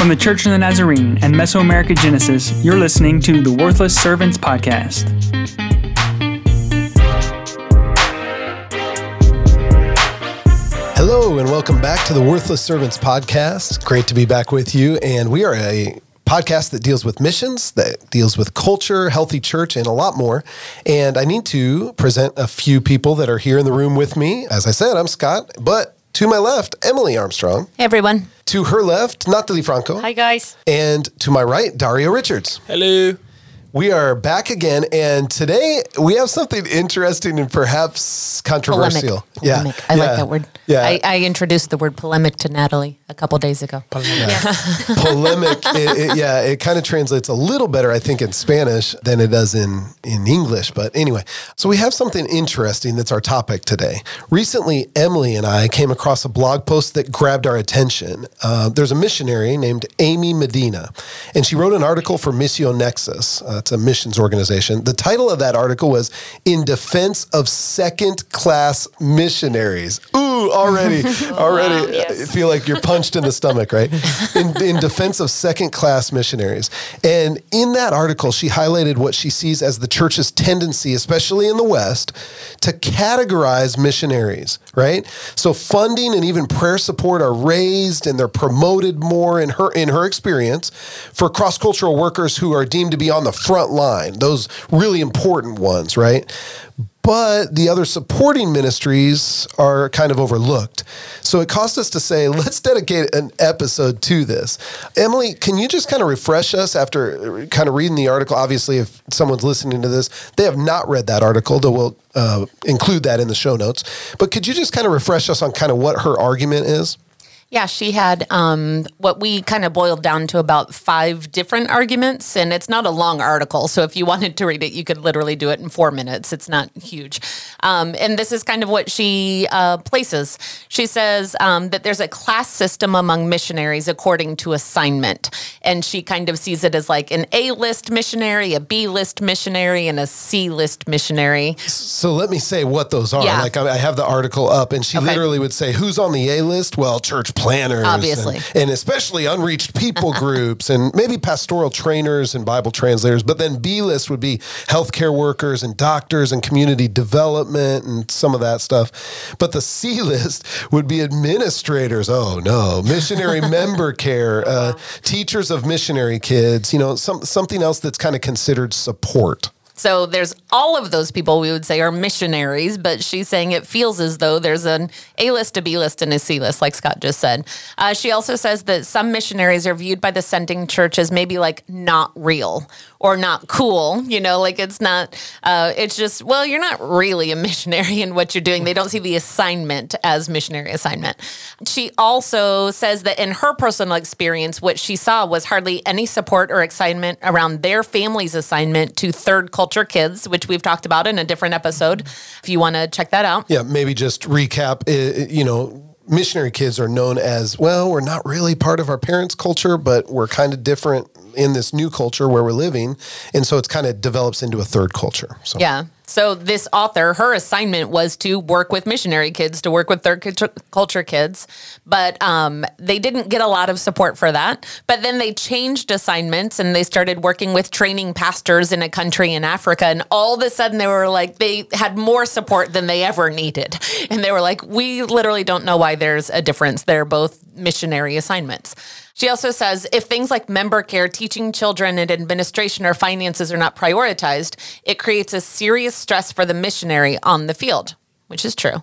From the Church of the Nazarene and Mesoamerica Genesis, you're listening to the Worthless Servants Podcast. Hello, and welcome back to the Worthless Servants Podcast. Great to be back with you. And we are a podcast that deals with missions, that deals with culture, healthy church, and a lot more. And I need to present a few people that are here in the room with me. As I said, I'm Scott, but to my left, Emily Armstrong. Hey, everyone. To her left, Natalie Franco. Hi, guys. And to my right, Dario Richards. Hello. We are back again, and today we have something interesting and perhaps controversial. Polemic. Polemic. I yeah. like that word. Yeah. I, I introduced the word polemic to Natalie a couple days ago. polemic. It, it, yeah, it kind of translates a little better, I think, in Spanish than it does in in English. But anyway, so we have something interesting that's our topic today. Recently, Emily and I came across a blog post that grabbed our attention. Uh, there's a missionary named Amy Medina, and she wrote an article for Missio Nexus. Uh, it's a missions organization. The title of that article was "In Defense of Second Class Missionaries." Ooh, already, already, Wow, yes. I feel like you're punched in the stomach, right? In, in defense of second class missionaries. And in that article, she highlighted what she sees as the church's tendency, especially in the West, to categorize missionaries, right? So funding and even prayer support are raised and they're promoted more in her in her experience for cross-cultural workers who are deemed to be on the front line, those really important ones, right? but the other supporting ministries are kind of overlooked. So it caused us to say, let's dedicate an episode to this. Emily, can you just kind of refresh us after kind of reading the article? Obviously, if someone's listening to this, they have not read that article, though we'll uh, include that in the show notes. But could you just kind of refresh us on kind of what her argument is? Yeah, she had um, what we kind of boiled down to about five different arguments, and it's not a long article. So if you wanted to read it, you could literally do it in four minutes. It's not huge. Um, and this is kind of what she uh, places. She says um, that there's a class system among missionaries according to assignment. And she kind of sees it as like an A list missionary, a B list missionary, and a C list missionary. So let me say what those are. Yeah. Like I I have the article up, and she Okay. literally would say, "Who's on the A list?" Well, church planners, Obviously. and, and especially unreached people groups, and maybe pastoral trainers and Bible translators. But then B list would be healthcare workers and doctors and community development and some of that stuff. But the C list would be administrators. Oh no, missionary member care, uh, teachers of missionary kids. You know, some something else that's kind of considered support. So there's all of those people we would say are missionaries, but she's saying it feels as though there's an A list, a B list, and a C list, like Scott just said. Uh, she also says that some missionaries are viewed by the sending church as maybe like not real or not cool. You know, like it's not, uh, it's just, well, you're not really a missionary in what you're doing. They don't see the assignment as missionary assignment. She also says that in her personal experience, what she saw was hardly any support or excitement around their family's assignment to third culture kids, which we've talked about in a different episode. If you want to check that out. Yeah, maybe just recap. uh, You know, missionary kids are known as well. We're not really part of our parents' culture, but we're kind of different in this new culture where we're living, and so it's kind of develops into a third culture. So Yeah. So this author, her assignment was to work with missionary kids, to work with third culture kids, but um, they didn't get a lot of support for that. But then they changed assignments and they started working with training pastors in a country in Africa, and all of a sudden they were like they had more support than they ever needed, and they were like, we literally don't know why there's a difference. They're both missionary assignments. She also says if things like member care, teaching children, and administration or finances are not prioritized, it creates a serious stress for the missionary on the field, which is true.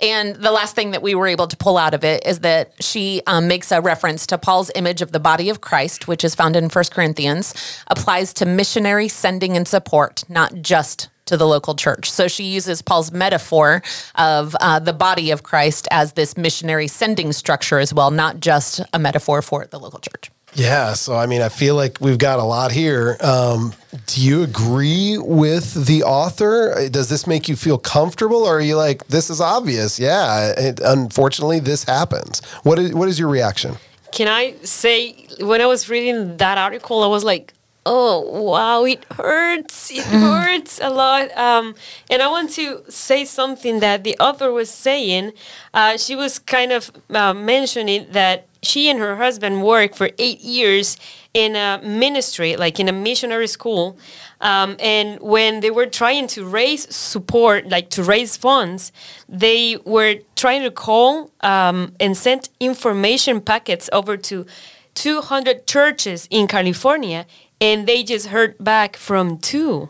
And the last thing that we were able to pull out of it is that she um, makes a reference to Paul's image of the body of Christ, which is found in 1 Corinthians, applies to missionary sending and support, not just to the local church. So she uses Paul's metaphor of uh, the body of Christ as this missionary sending structure as well, not just a metaphor for the local church. Yeah, so I mean, I feel like we've got a lot here. Um, do you agree with the author? Does this make you feel comfortable, or are you like, this is obvious? Yeah, it, unfortunately, this happens. What is what is your reaction? Can I say, when I was reading that article, I was like, oh, wow, it hurts. It hurts a lot. Um, and I want to say something that the author was saying. Uh, she was kind of uh, mentioning that she and her husband worked for eight years in a ministry, like in a missionary school. Um, and when they were trying to raise support, like to raise funds, they were trying to call um, and send information packets over to 200 churches in California, and they just heard back from two.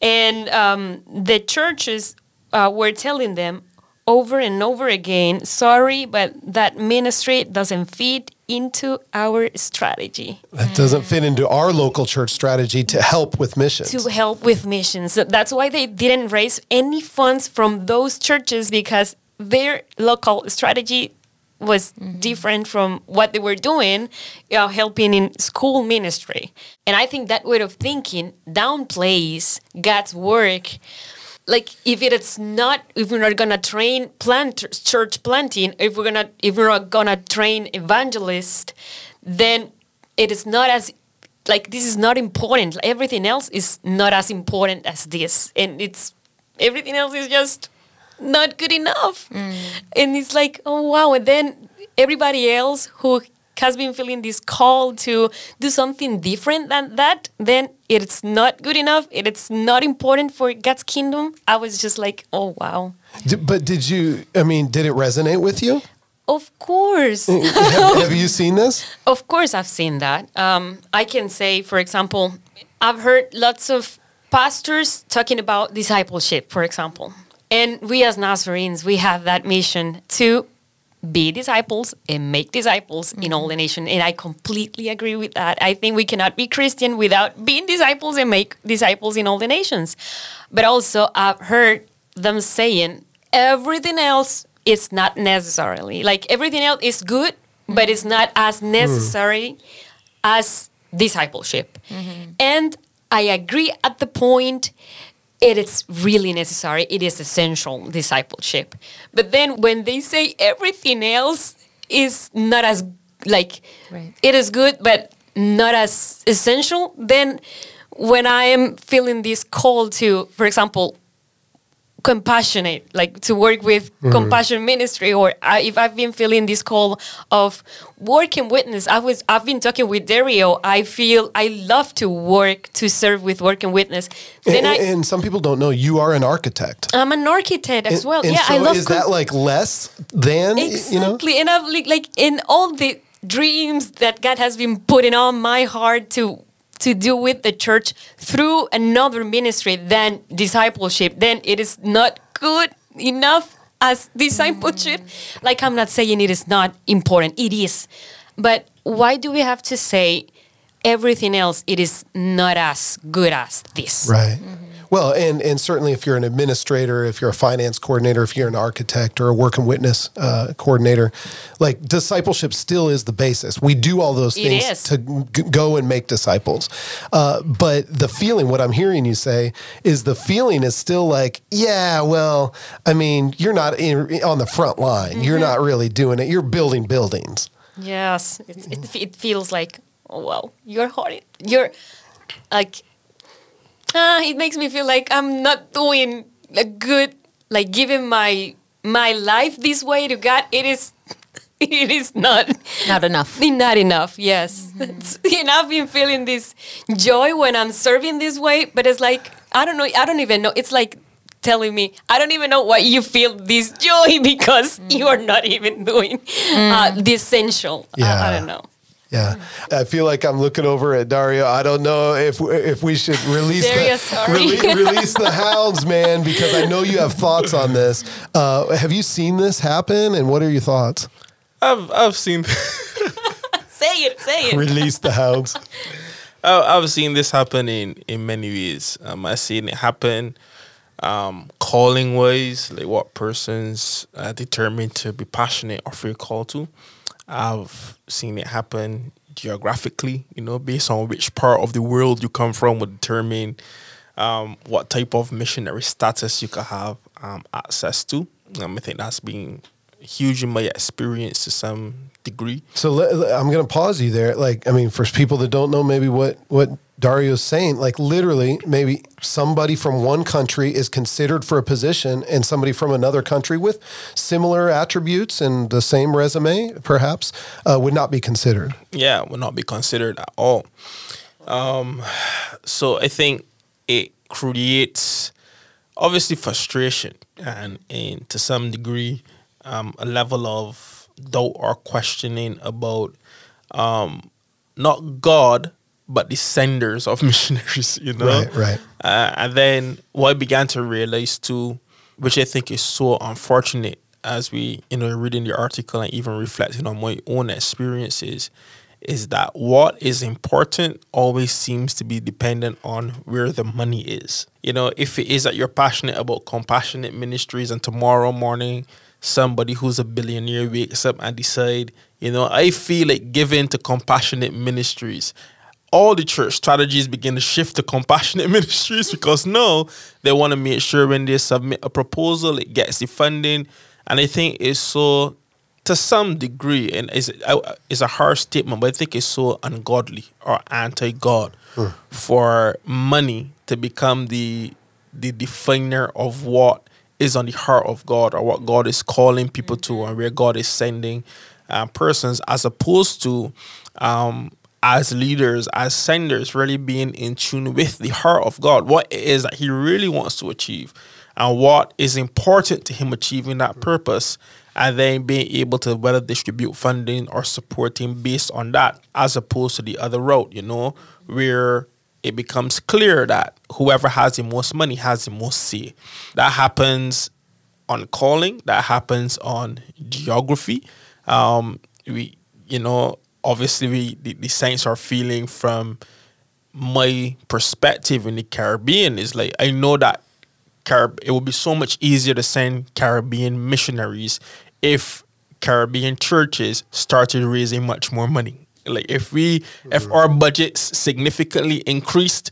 And um, the churches uh, were telling them over and over again, sorry, but that ministry doesn't fit into our strategy That doesn't fit into our local church strategy to help with missions. to help with missions. So that's why they didn't raise any funds from those churches because their local strategy was different from what they were doing, uh, helping in school ministry. And I think that way of thinking downplays God's work. Like if it is not, if we're not gonna train plant church planting, if we're gonna, if we're not gonna train evangelists, then it is not as like this is not important. Everything else is not as important as this, and it's everything else is just not good enough. Mm. And it's like, oh wow! And then everybody else who has been feeling this call to do something different than that, then it's not good enough. It's not important for God's kingdom. I was just like, oh wow. D- but did you, I mean, did it resonate with you? Of course. have, have you seen this? Of course, I've seen that. Um, I can say, for example, I've heard lots of pastors talking about discipleship, for example. And we as Nazarenes, we have that mission to be disciples and make disciples in all mm-hmm. the nation. And I completely agree with that. I think we cannot be Christian without being disciples and make disciples in all the nations. But also, I've heard them saying everything else is not necessarily like everything else is good, but it's mm-hmm. not as mm. necessary as discipleship. Mm-hmm. And I agree at the point it is really necessary, it is essential discipleship. But then when they say everything else is not as like Right. it is good but not as essential, then when I am feeling this call to, for example, compassionate, like to work with compassion ministry, or I, if I've been feeling this call of work and witness, I was I've been talking with Dario. I feel I love to work to serve with work and witness. Then and, I and some people don't know you are an architect. I'm an architect as And- well. and yeah, so I love is that like less than, y- you know? Exactly. And I've like, like in all the dreams that God has been putting on my heart to to do with the church through another ministry than discipleship, then it is not good enough as discipleship. Like I'm not saying it is not important. It is. But why do we have to say everything else it is not as good as this? Right. Mm-hmm. Well, and and certainly if you're an administrator, if you're a finance coordinator, if you're an architect or a work and witness uh, coordinator, like discipleship still is the basis. We do all those It things is. to g- go and make disciples. Uh, but the feeling, what I'm hearing you say, is the feeling is still like, yeah, well, I mean, you're not in, on the front line. You're Mm-hmm. not really doing it. You're building buildings. Yes, it's, it, it feels like oh well, you're hard. You're like ah, it makes me feel like I'm not doing a good like giving my my life this way to God. It is it is not Not enough. not enough. Yes, It's- and I've been feeling this joy when I'm serving this way, but it's like I don't know. I don't even know. It's like telling me I don't even know why you feel this joy because you are not even doing uh, the essential. I- I, don't know. Yeah, I feel like I'm looking over at Dario. I don't know if if we should release Dario, the sorry. rele- release the hounds, man, because I know you have thoughts on this. Uh, have you seen this happen, and what are your thoughts? I've I've seen Say it. Say it. Release the hounds. I- I've seen this happen in in many ways. Um, I've seen it happen um, calling ways, like what persons are determined to be passionate or feel called to. I've seen it happen geographically, you know, based on which part of the world you come from would determine um, what type of missionary status you could have um, access to. Um, I think that's been huge in my experience to some degree. So let, I'm going to pause you there. Like, I mean, for people that don't know, maybe what what Dario's saying, like literally, maybe somebody from one country is considered for a position and somebody from another country with similar attributes and the same resume, perhaps, uh, would not be considered. Yeah, would not be considered at all. Um, so I think it creates obviously frustration and, and to some degree um, a level of doubt or questioning about um, not God but the senders of missionaries, you know. Right, right. Uh, and then what I began to realize too, which I think is so unfortunate as we, you know, reading the article and even reflecting on my own experiences, is that what is important always seems to be dependent on where the money is. You know, if it is that you're passionate about compassionate ministries and tomorrow morning somebody who's a billionaire wakes up and decide, you know, I feel like giving to compassionate ministries all the church strategies begin to shift to compassionate ministries because no, they want to make sure when they submit a proposal, it gets the funding. And I think it's so, to some degree, and it's, it's a harsh statement, but I think it's so ungodly or anti God for money to become the the definer of what is on the heart of God or what God is calling people to and where God is sending uh, persons, as opposed to um, as leaders, as senders, really being in tune with the heart of God, what it is that He really wants to achieve, and what is important to Him achieving that purpose, and then being able to whether distribute funding or supporting based on that, as opposed to the other route, you know, where it becomes clear that whoever has the most money has the most say. That happens on calling, that happens on geography. Um, we, you know, obviously we the, the Saints are feeling from my perspective in the Caribbean is like I know that Carib- it would be so much easier to send Caribbean missionaries if Caribbean churches started raising much more money. Like if we if mm-hmm. our budgets significantly increased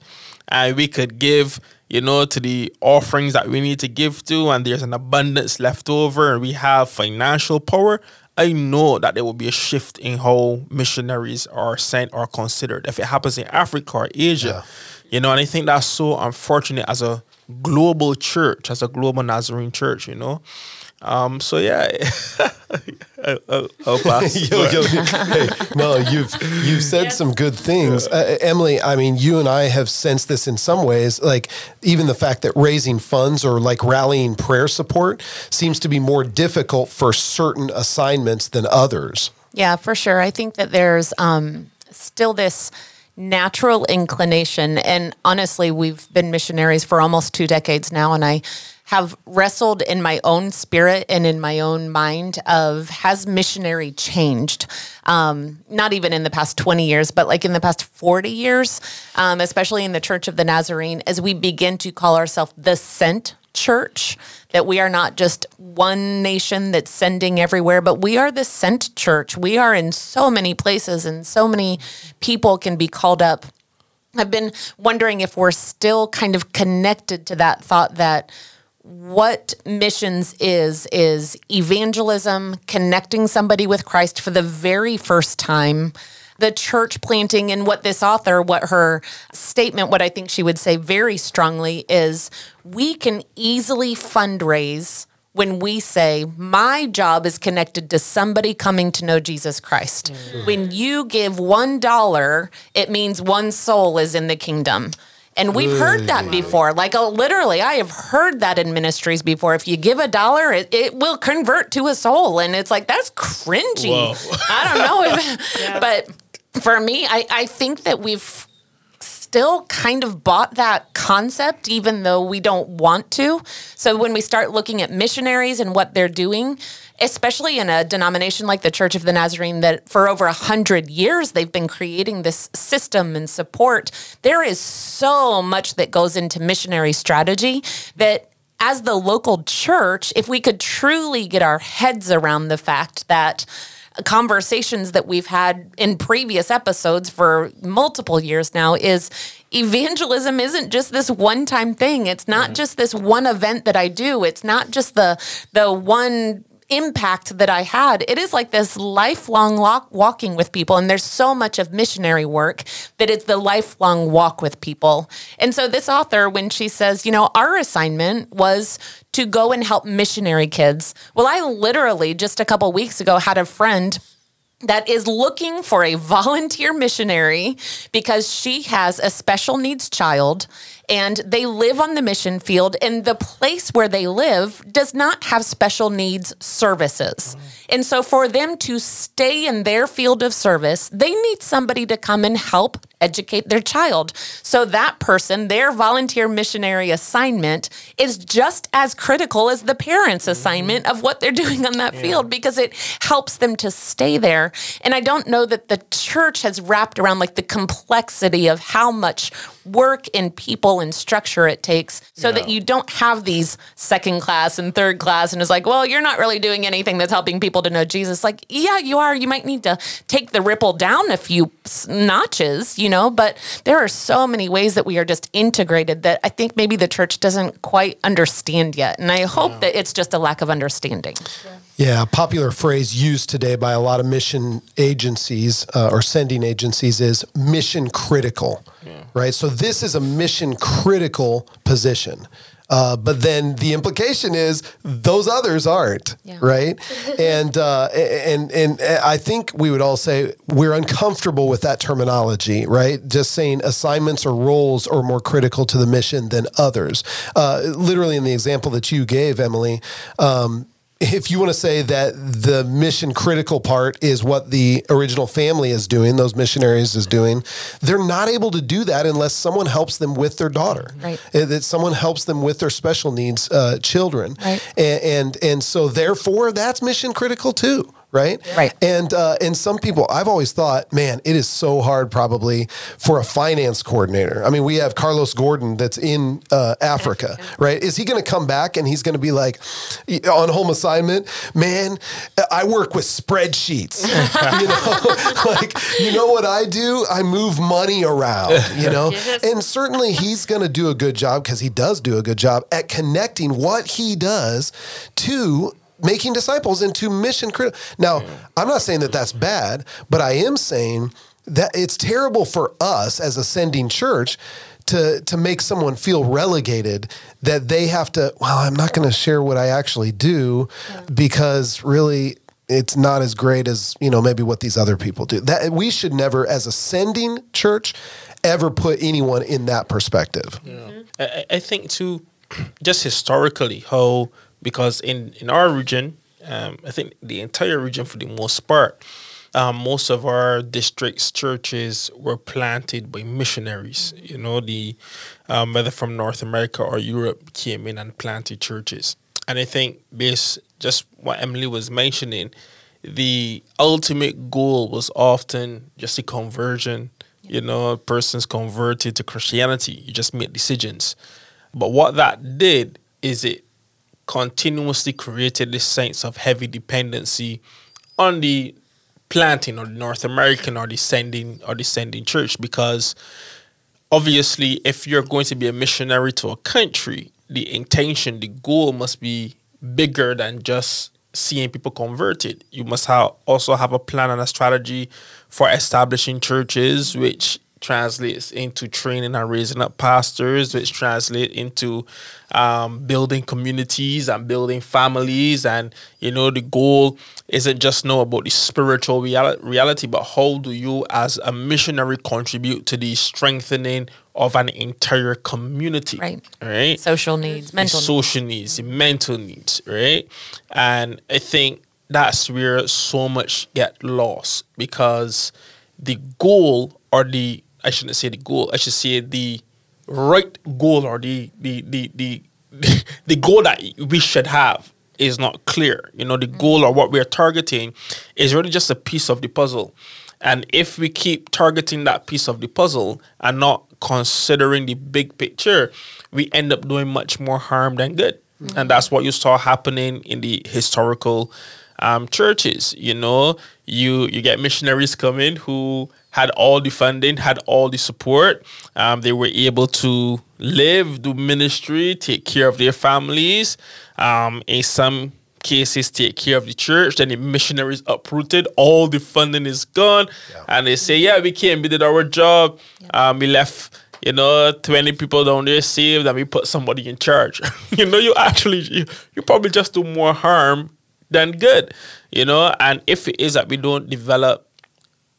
and we could give you know to the offerings that we need to give to and there's an abundance left over and we have financial power I know that there will be a shift in how missionaries are sent or considered. If it happens in Africa or Asia, you know, and I think that's so unfortunate as a global church, as a global Nazarene church, you know. Um, so yeah, I'll, I'll, I'll pass. yo, yo, hey, no, you've you've said some good things, uh, Emily. I mean, you and I have sensed this in some ways. Like even the fact that raising funds or like rallying prayer support seems to be more difficult for certain assignments than others. Yeah, for sure. I think that there's um, still this natural inclination. And honestly, we've been missionaries for almost two decades now. And I have wrestled in my own spirit and in my own mind of has missionary changed? Um, not even in the past 20 years but like in the past 40 years um, especially in the church of the nazarene as we begin to call ourselves the sent church that we are not just one nation that's sending everywhere but we are the sent church. We are in so many places and so many people can be called up. I've been wondering if we're still kind of connected to that thought that what missions is is evangelism connecting somebody with christ for the very first time the church planting and what this author what her statement what i think she would say very strongly is we can easily fundraise when we say my job is connected to somebody coming to know Jesus Christ. Mm. When you give $1, it means one soul is in the kingdom. And we've heard that before. Like uh, literally, I have heard that in ministries before. If you give a dollar, it, it will convert to a soul. And it's like, that's cringy. Whoa. I don't know. If, But for me, I, I think that we've still kind of bought that concept, even though we don't want to. So when we start looking at missionaries and what they're doing, especially in a denomination like the Church of the Nazarene, that for over a hundred years they've been creating this system and support, there is so much that goes into missionary strategy that as the local church, if we could truly get our heads around the fact that conversations that we've had in previous episodes for multiple years now is evangelism isn't just this one time thing. It's not mm-hmm. just this one event that i do. It's not just the the one impact that I had. It is like this lifelong walk, walking with people. And there's so much of missionary work that it's the lifelong walk with people. And so, this author, when she says, you know, our assignment was to go and help missionary kids. Well, I literally just a couple weeks ago had a friend that is looking for a volunteer missionary because she has a special needs child and they live on the mission field and the place where they live does not have special needs services. And so for them to stay in their field of service, they need somebody to come and help educate their child. So that person, their volunteer missionary assignment is just as critical as the parents' mm-hmm. assignment of what they're doing on that yeah. field because it helps them to stay there. And I don't know that the church has wrapped around like the complexity of how much work and people and structure it takes so yeah. that you don't have these second class and third class and it's like, well, you're not really doing anything that's helping people to know Jesus. Like, yeah, you are. You might need to take the ripple down a few notches, you know, but there are so many ways that we are just integrated that I think maybe the church doesn't quite understand yet. And I hope yeah. that it's just a lack of understanding. Yeah. Yeah, a popular phrase used today by a lot of mission agencies uh, or sending agencies is mission critical, yeah. right? So this is a mission critical position. Uh, but then the implication is those others aren't, yeah. right? and uh, and and I think we would all say we're uncomfortable with that terminology, right? Just saying assignments or roles are more critical to the mission than others. Uh, literally, in the example that you gave, Emily. Um, if you want to say that the mission critical part is what the original family is doing, those missionaries is doing, they're not able to do that unless someone helps them with their daughter. Right. Uh, that someone helps them with their special needs uh, children. Right. And, and and so therefore that's mission critical too right? Right. And uh, and some people, I've always thought, man, it is so hard probably for a finance coordinator. I mean, we have Carlos Gordon that's in uh, Africa, right? Is he going to come back and he's going to be like on home assignment? Man, I work with spreadsheets. you know, like you know what I do? I move money around. You know, yes. and certainly he's going to do a good job because he does do a good job at connecting what he does to making disciples into mission critical. Now, I'm not saying that that's bad, but I am saying that it's terrible for us as a sending church to to make someone feel relegated that they have to well i'm not going to share what i actually do yeah. because really it's not as great as you know maybe what these other people do that we should never as a sending church ever put anyone in that perspective yeah. Mm-hmm. I, I think too just historically how because in in our region, um, I think the entire region for the most part, um, most of our districts churches were planted by missionaries. You know, the um, whether from North America or Europe came in and planted churches. And I think based just what Emily was mentioning, the ultimate goal was often just a conversion. You know, a persons converted to Christianity. You just make decisions. But what that did is it continuously created this sense of heavy dependency on the planting or the North American or the sending or the sending church because obviously if you're going to be a missionary to a country, the intention, the goal must be bigger than just seeing people converted. You must have also have a plan and a strategy for establishing churches, which translates into training and raising up pastors, which translate into um, building communities and building families. And you know, the goal isn't just know about the spiritual reali- reality, but how do you, as a missionary, contribute to the strengthening of an entire community? Right. Right. Social needs, mental social needs, needs mental needs. Right. And I think that's where so much get lost because the goal or the I shouldn't say the goal. I should say the right goal or the the the the, the goal that we should have is not clear. You know, the goal or what we're targeting is really just a piece of the puzzle. And if we keep targeting that piece of the puzzle and not considering the big picture, we end up doing much more harm than good. Mm-hmm. And that's what you saw happening in the historical um, churches. You know, you you get missionaries coming who had all the funding, had all the support. Um, they were able to live, do ministry, take care of their families. Um, in some cases take care of the church, then the missionaries uprooted, all the funding is gone, and they say, "Yeah, we came, we did our job, um, we left." You know, twenty people down there saved, and we put somebody in charge. you know, you actually you, you probably just do more harm than good. You know, and if it is that we don't develop,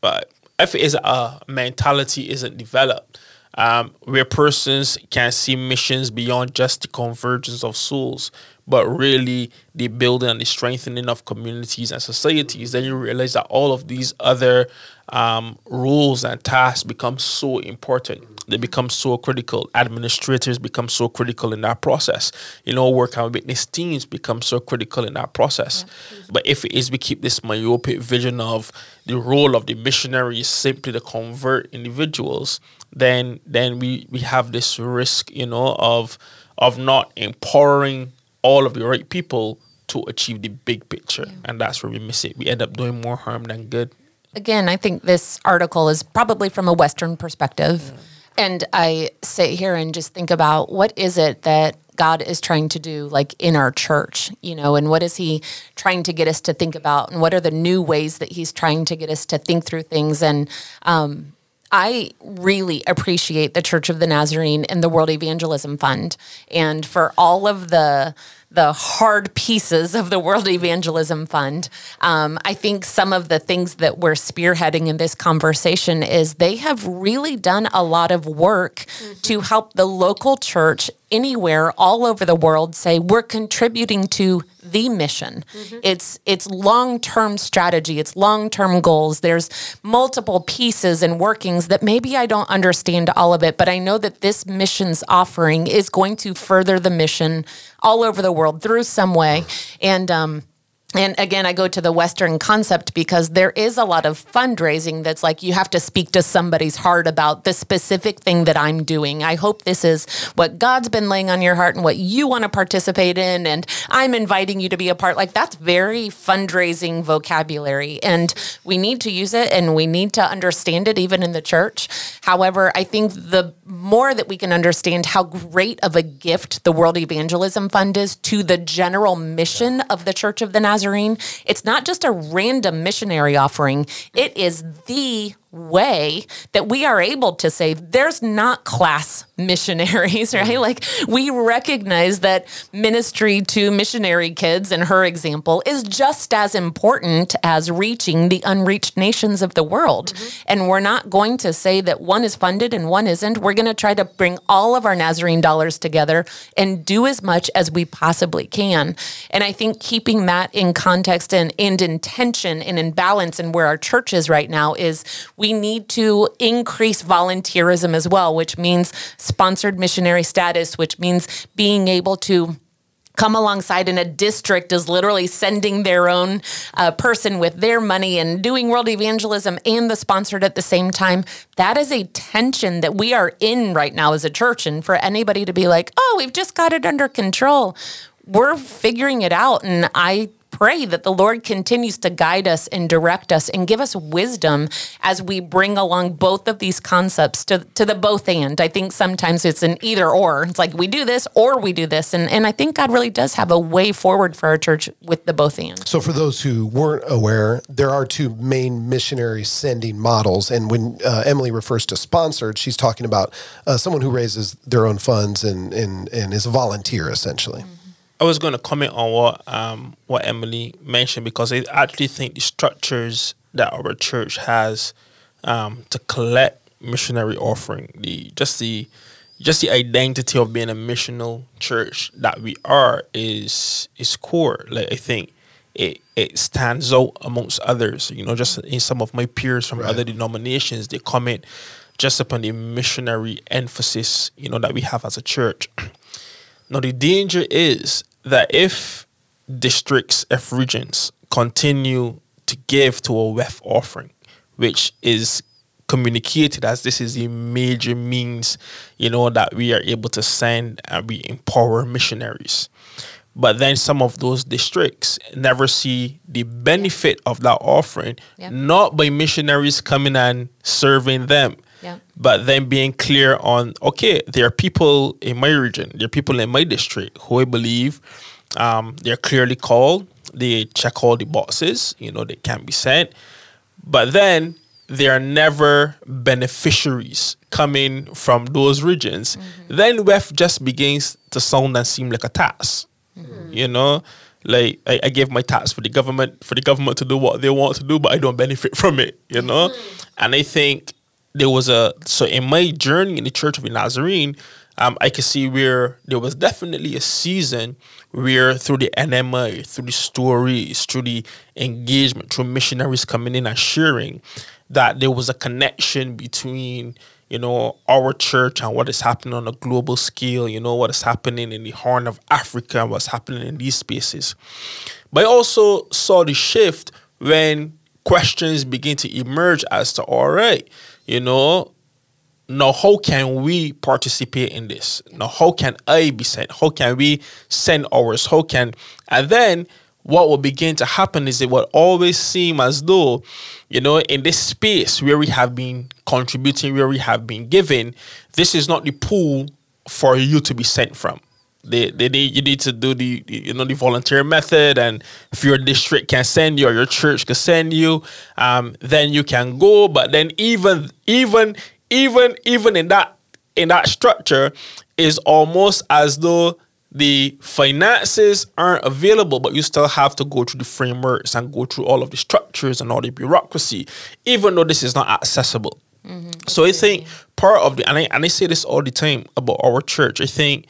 but if it is our mentality isn't developed, um, where persons can see missions beyond just the convergence of souls, but really the building and the strengthening of communities and societies, then you realize that all of these other um, rules and tasks become so important. They become so critical. Administrators become so critical in that process. You know, work and witness teams become so critical in that process. Yeah. But if it is we keep this myopic vision of the role of the missionary is simply to convert individuals, then then we, we have this risk, you know, of of not empowering all of the right people to achieve the big picture. Yeah. And that's where we miss it. We end up doing more harm than good. Again, I think this article is probably from a Western perspective. Yeah. And I sit here and just think about what is it that God is trying to do, like in our church, you know, and what is He trying to get us to think about, and what are the new ways that He's trying to get us to think through things. And um, I really appreciate the Church of the Nazarene and the World Evangelism Fund, and for all of the the hard pieces of the World Evangelism Fund. Um, I think some of the things that we're spearheading in this conversation is they have really done a lot of work mm-hmm. to help the local church anywhere all over the world say we're contributing to the mission. Mm-hmm. It's it's long-term strategy, it's long-term goals. There's multiple pieces and workings that maybe I don't understand all of it, but I know that this missions offering is going to further the mission all over the world through some way. And um and again, I go to the Western concept because there is a lot of fundraising that's like you have to speak to somebody's heart about the specific thing that I'm doing. I hope this is what God's been laying on your heart and what you want to participate in. And I'm inviting you to be a part. Like that's very fundraising vocabulary. And we need to use it and we need to understand it even in the church. However, I think the more that we can understand how great of a gift the World Evangelism Fund is to the general mission of the Church of the Nazarene Nazarene, it's not just a random missionary offering, it is the way that we are able to say there's not class missionaries, right? Mm-hmm. Like we recognize that ministry to missionary kids, in her example, is just as important as reaching the unreached nations of the world. Mm-hmm. And we're not going to say that one is funded and one isn't. We're going to try to bring all of our Nazarene dollars together and do as much as we possibly can. And I think keeping that in context and, and intention and in balance and where our church is right now is we need to increase volunteerism as well, which means sponsored missionary status, which means being able to come alongside and a district is literally sending their own uh, person with their money and doing world evangelism and the sponsored at the same time. That is a tension that we are in right now as a church. And for anybody to be like oh we've just got it under control we're figuring it out. And i pray that the Lord continues to guide us and direct us and give us wisdom as we bring along both of these concepts to, to the both and. I think sometimes it's an either or. It's like we do this or we do this. And, and I think God really does have a way forward for our church with the both and. So, for those who weren't aware, there are two main missionary sending models. And when uh, Emily refers to sponsored, she's talking about uh, someone who raises their own funds and, and, and is a volunteer essentially. Mm-hmm. I was going to comment on what um, what Emily mentioned because I actually think the structures that our church has um, to collect missionary offering, the just the just the identity of being a missional church that we are is is core. Like I think it it stands out amongst others. You know, just in some of my peers from right. other denominations, they comment just upon the missionary emphasis, you know, that we have as a church. Now, the danger is that if districts, if regions continue to give to a WEF offering, which is communicated as this is a major means, you know, that we are able to send and we empower missionaries. But then some of those districts never see the benefit of that offering, not by missionaries coming and serving them, yeah. But then being clear on, okay, there are people in my region, there are people in my district who I believe um, they're clearly called, they check all the boxes, you know, they can be sent, but then they are never beneficiaries coming from those regions. Mm-hmm. Then WEF just begins to sound and seem like a tax. Mm-hmm. You know, like I, I gave my tax for the government for the government to do what they want to do, but I don't benefit from it. You know, mm-hmm. and I think there was a so in my journey in the Church of the Nazarene, um, I could see where there was definitely a season where through the NMI, through the stories, through the engagement, through missionaries coming in and sharing, that there was a connection between you know our church and what is happening on a global scale. You know what is happening in the Horn of Africa, what's happening in these spaces. But I also saw the shift when questions begin to emerge as to all right, you know, now how can we participate in this? Now how can i be sent? How can we send ours? How can and then what will begin to happen is it will always seem as though you know in this space where we have been contributing where we have been giving this is not the pool for you to be sent from they, they need you need to do the you know the volunteer method. And if your district can send you or your church can send you um, then you can go. But then even even even even in that in that structure is almost as though the finances aren't available but you still have to go through the frameworks and go through all of the structures and all the bureaucracy even though this is not accessible. So i think part of the and I, and I say this all the time about our church i think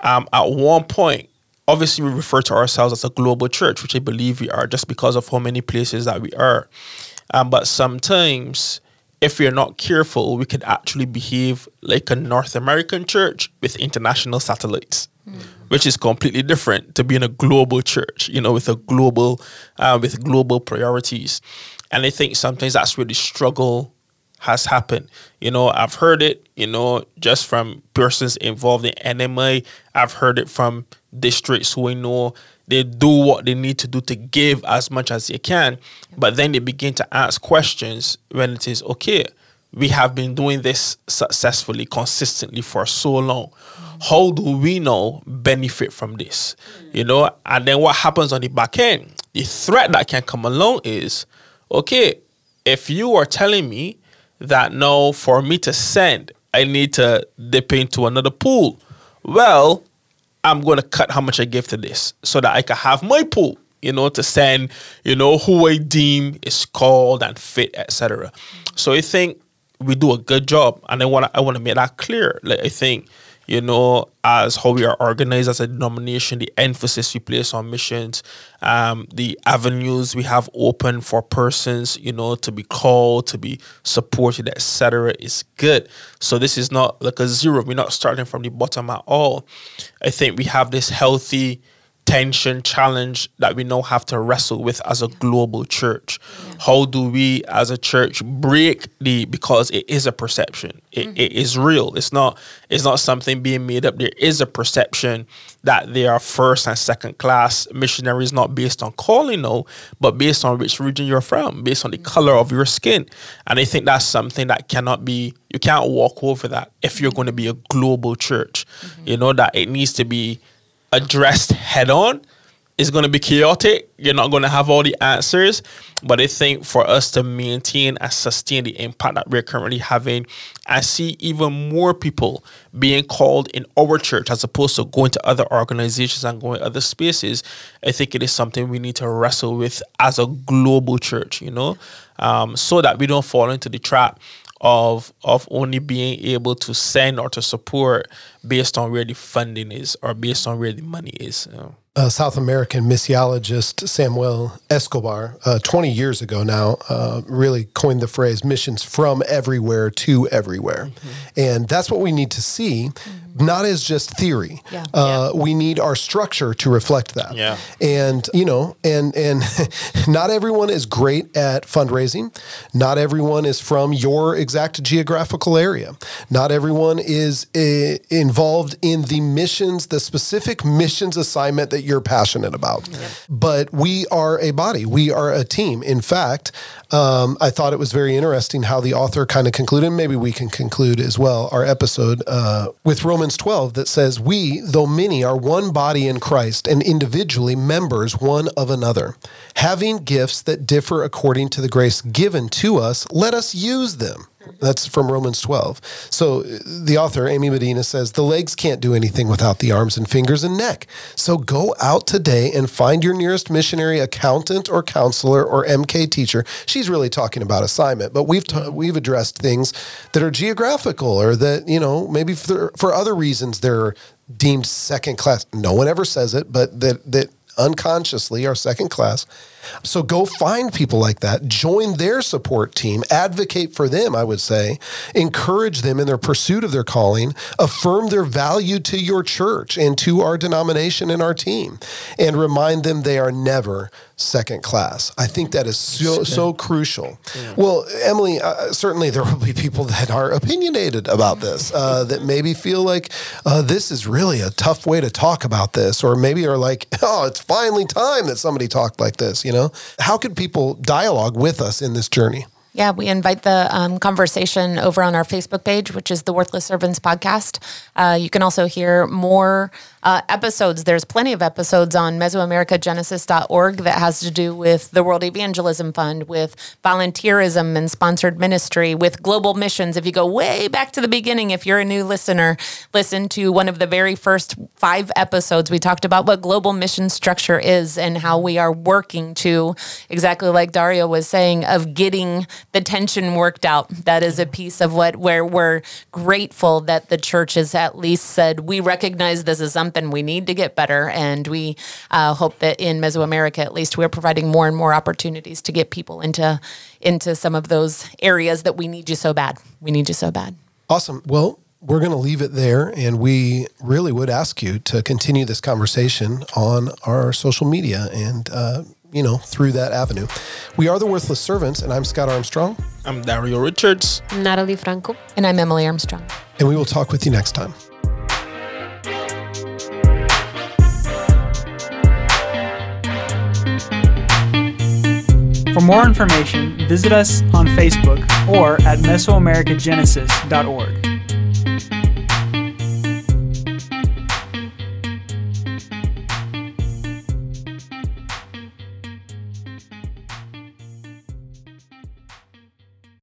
um, at one point, obviously, we refer to ourselves as a global church, which I believe we are just because of how many places that we are. Um, but sometimes, if we're not careful, we could actually behave like a North American church with international satellites. Which is completely different to being a global church, you know, with a global, uh, with global priorities, and I think sometimes that's where the struggle has happened. You know, I've heard it, you know, just from persons involved in NMI. I've heard it from districts who I know they do what they need to do to give as much as they can, but then they begin to ask questions when it is okay. We have been doing this successfully, consistently for so long. How do we now benefit from this? Mm. You know, and then what happens on the back end? The threat that can come along is okay, if you are telling me that no, for me to send, I need to dip into another pool. Well, I'm going to cut how much I give to this so that I can have my pool, you know, to send, you know, who I deem is called and fit, etc. So I think we do a good job, and I want to I want to make that clear. Like I think you know, as how we are organized as a denomination, the emphasis we place on missions, um, the avenues we have open for persons, you know, to be called, to be supported, etc., is good. So this is not like a zero. We're not starting from the bottom at all. I think we have this healthy tension challenge that we now have to wrestle with as a global church. How do we as a church break the because it is a perception. It, mm-hmm. it is real. It's not it's not something being made up. There is a perception that they are first and second class missionaries not based on calling no but based on which region you're from based on the mm-hmm. color of your skin. And i think that's something that cannot be you can't walk over that if you're mm-hmm. going to be a global church. You know that it needs to be addressed head on it's going to be chaotic. You're not going to have all the answers. But I think for us to maintain and sustain the impact that we're currently having, I see even more people being called in our church as opposed to going to other organizations and going other spaces. I think it is something we need to wrestle with as a global church, you know, um, so that we don't fall into the trap of of only being able to send or to support based on where the funding is or based on where the money is. you know. Uh, South American missiologist Samuel Escobar, uh, 20 years ago now, uh, really coined the phrase missions from everywhere to everywhere. And that's what we need to see, not as just theory. Yeah. Uh, We need our structure to reflect that. Yeah. And, you know, and, and not everyone is great at fundraising. Not everyone is from your exact geographical area. Not everyone is uh, involved in the missions, the specific missions assignment that you're passionate about. But we are a body, we are a team. In fact, um, I thought it was very interesting how the author kind of concluded. Maybe we can conclude as well our episode uh, with Romans 12 that says, We, though many, are one body in Christ and individually members one of another. Having gifts that differ according to the grace given to us, let us use them. That's from Romans 12. So uh, the author, Amy Medina, says the legs can't do anything without the arms and fingers and neck. So go out today and find your nearest missionary accountant or counselor or MK teacher. She's really talking about assignment, but we've ta- we've addressed things that are geographical or that you know maybe for, for other reasons they're deemed second class. No one ever says it, but that that unconsciously are second class. So go find people like that, join their support team, advocate for them, I would say, encourage them in their pursuit of their calling, affirm their value to your church and to our denomination and our team, and remind them they are never second class. I think that is so, so crucial. Well, Emily, uh, certainly there will be people that are opinionated about this, uh, that maybe feel like uh, this is really a tough way to talk about this, or maybe are like, oh, it's finally time that somebody talked like this, you know? How could people dialogue with us in this journey? Yeah, we invite the um, conversation over on our Facebook page, which is the Worthless Servants Podcast. Uh, you can also hear more uh, episodes. There's plenty of episodes on Mesoamericagenesis.org that has to do with the World Evangelism Fund, with volunteerism and sponsored ministry, with global missions. If you go way back to the beginning, if you're a new listener, listen to one of the very first five episodes. We talked about what global mission structure is and how we are working to, exactly like Dario was saying, of getting the tension worked out. That is a piece of what where we're grateful that the church has at least said we recognize this is something we need to get better, and we uh, hope that in Mesoamerica at least we're providing more and more opportunities to get people into into some of those areas that we need you so bad. We need you so bad. Awesome. Well, we're going to leave it there. And we really would ask you to continue this conversation on our social media and, uh, you know, through that avenue. We are the Worthless Servants, and I'm Scott Armstrong. I'm Dario Richards. Natalie Franco. And I'm Emily Armstrong. And we will talk with you next time. For more information, visit us on Facebook or at Mesoamericagenesis.org.